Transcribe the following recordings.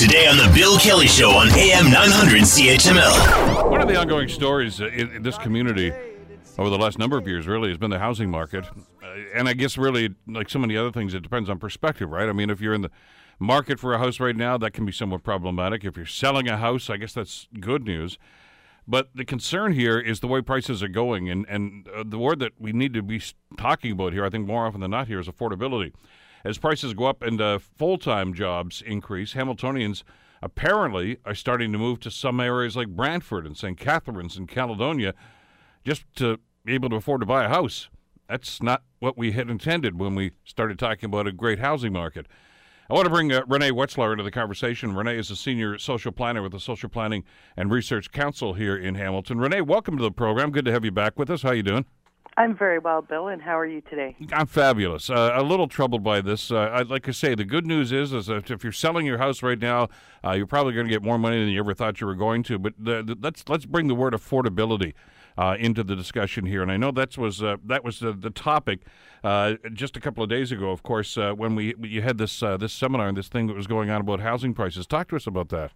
Today on The Bill Kelly Show on AM 900 CHML. One of the ongoing stories in, in this community over the last number of years really has been the housing market. Uh, and I guess really, like so many other things, it depends on perspective, right? I mean, if you're in the market for a house right now, that can be somewhat problematic. If you're selling a house, I guess that's good news. But the concern here is the way prices are going, and and uh, the word that we need to be talking about here, I think more often than not, here is affordability. As prices go up and uh, full time jobs increase, Hamiltonians apparently are starting to move to some areas like Brantford and St. Catharines and Caledonia just to be able to afford to buy a house. That's not what we had intended when we started talking about a great housing market. I want to bring uh, Renee Wetzlar into the conversation. Renee is a senior social planner with the Social Planning and Research Council here in Hamilton. Renee, welcome to the program. Good to have you back with us. How are you doing? I'm very well, Bill, and how are you today? I'm fabulous. Uh, a little troubled by this. Uh, like to say the good news is, is if you're selling your house right now, uh, you're probably going to get more money than you ever thought you were going to. But the, the, let's let's bring the word affordability uh, into the discussion here. And I know that was uh, that was the, the topic uh, just a couple of days ago. Of course, when we you had this this seminar and this thing that was going on about housing prices. Talk to us about that.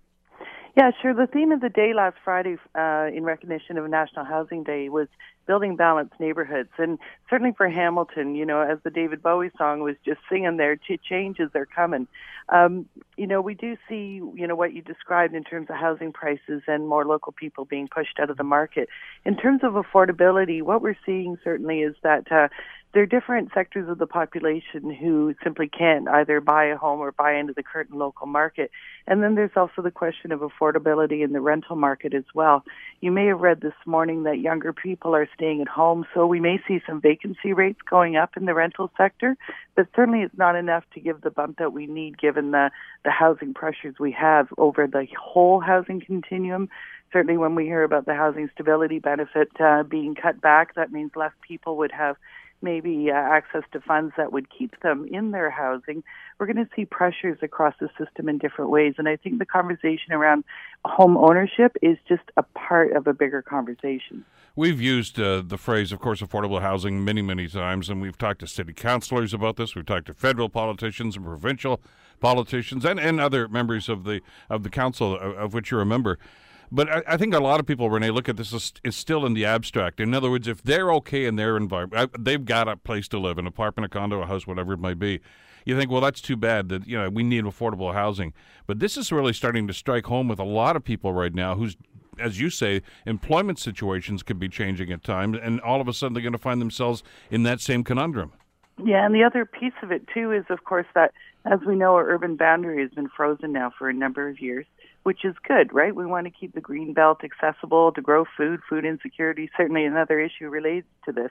Yeah, sure. The theme of the day last Friday, uh, in recognition of National Housing Day, was building balanced neighborhoods. And certainly for Hamilton, you know, as the David Bowie song was just singing there, changes are coming. Um, you know, we do see, you know, what you described in terms of housing prices and more local people being pushed out of the market. In terms of affordability, what we're seeing certainly is that uh, there are different sectors of the population who simply can't either buy a home or buy into the current local market. And then there's also the question of affordability in the rental market as well. You may have read this morning that younger people are staying at home, so we may see some vacancy rates going up in the rental sector, but certainly it's not enough to give the bump that we need given the, the housing pressures we have over the whole housing continuum certainly when we hear about the housing stability benefit uh, being cut back, that means less people would have maybe uh, access to funds that would keep them in their housing, we're going to see pressures across the system in different ways. And I think the conversation around home ownership is just a part of a bigger conversation. We've used uh, the phrase, of course, affordable housing many, many times, and we've talked to city councilors about this. We've talked to federal politicians and provincial politicians and, and other members of the of the council, of, of which you're a member. But I, I, think a lot of people, Renee, look at this is still in the abstract. In other words, if they're okay in their environment, they've got a place to live, an apartment, a condo, a house, whatever it might be. You think, well, that's too bad that you know we need affordable housing. But this is really starting to strike home with a lot of people right now who's as you say, employment situations could be changing at times, and all of a sudden they're going to find themselves in that same conundrum. Yeah, and the other piece of it too is, of course, that as we know, our urban boundary has been frozen now for a number of years which is good, right? We want to keep the green belt accessible to grow food. Food insecurity certainly another issue related to this.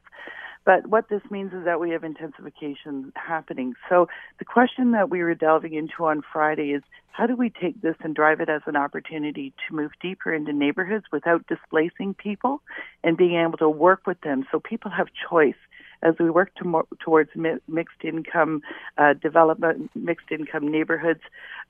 But what this means is that we have intensification happening. So the question that we were delving into on Friday is how do we take this and drive it as an opportunity to move deeper into neighborhoods without displacing people and being able to work with them so people have choice as we work to towards mi- mixed income uh, development, mixed income neighborhoods,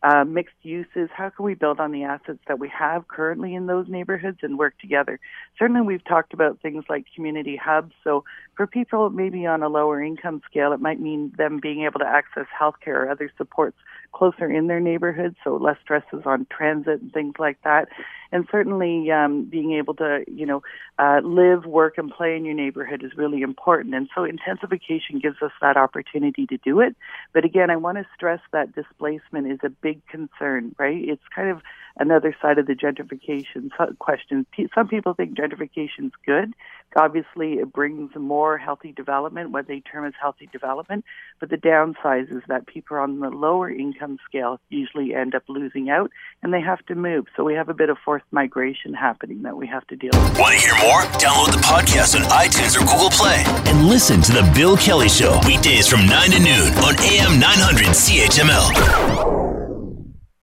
uh, mixed uses. How can we build on the assets that we have currently in those neighborhoods and work together? Certainly, we've talked about things like community hubs. So, for people maybe on a lower income scale, it might mean them being able to access healthcare or other supports closer in their neighborhood, so less stresses on transit and things like that. And certainly, um, being able to, you know, uh, live, work, and play in your neighborhood is really important. And so, intensification gives us that opportunity to do it. But again, I want to stress that displacement is a big concern, right? It's kind of another side of the gentrification question. Some people think gentrification is good. Obviously, it brings more healthy development, what they term as healthy development. But the downside is that people on the lower income scale usually end up losing out and they have to move. So we have a bit of forced migration happening that we have to deal with. Want to hear more? Download the podcast on iTunes or Google Play and listen to The Bill Kelly Show weekdays from 9 to noon on AM 900 CHML.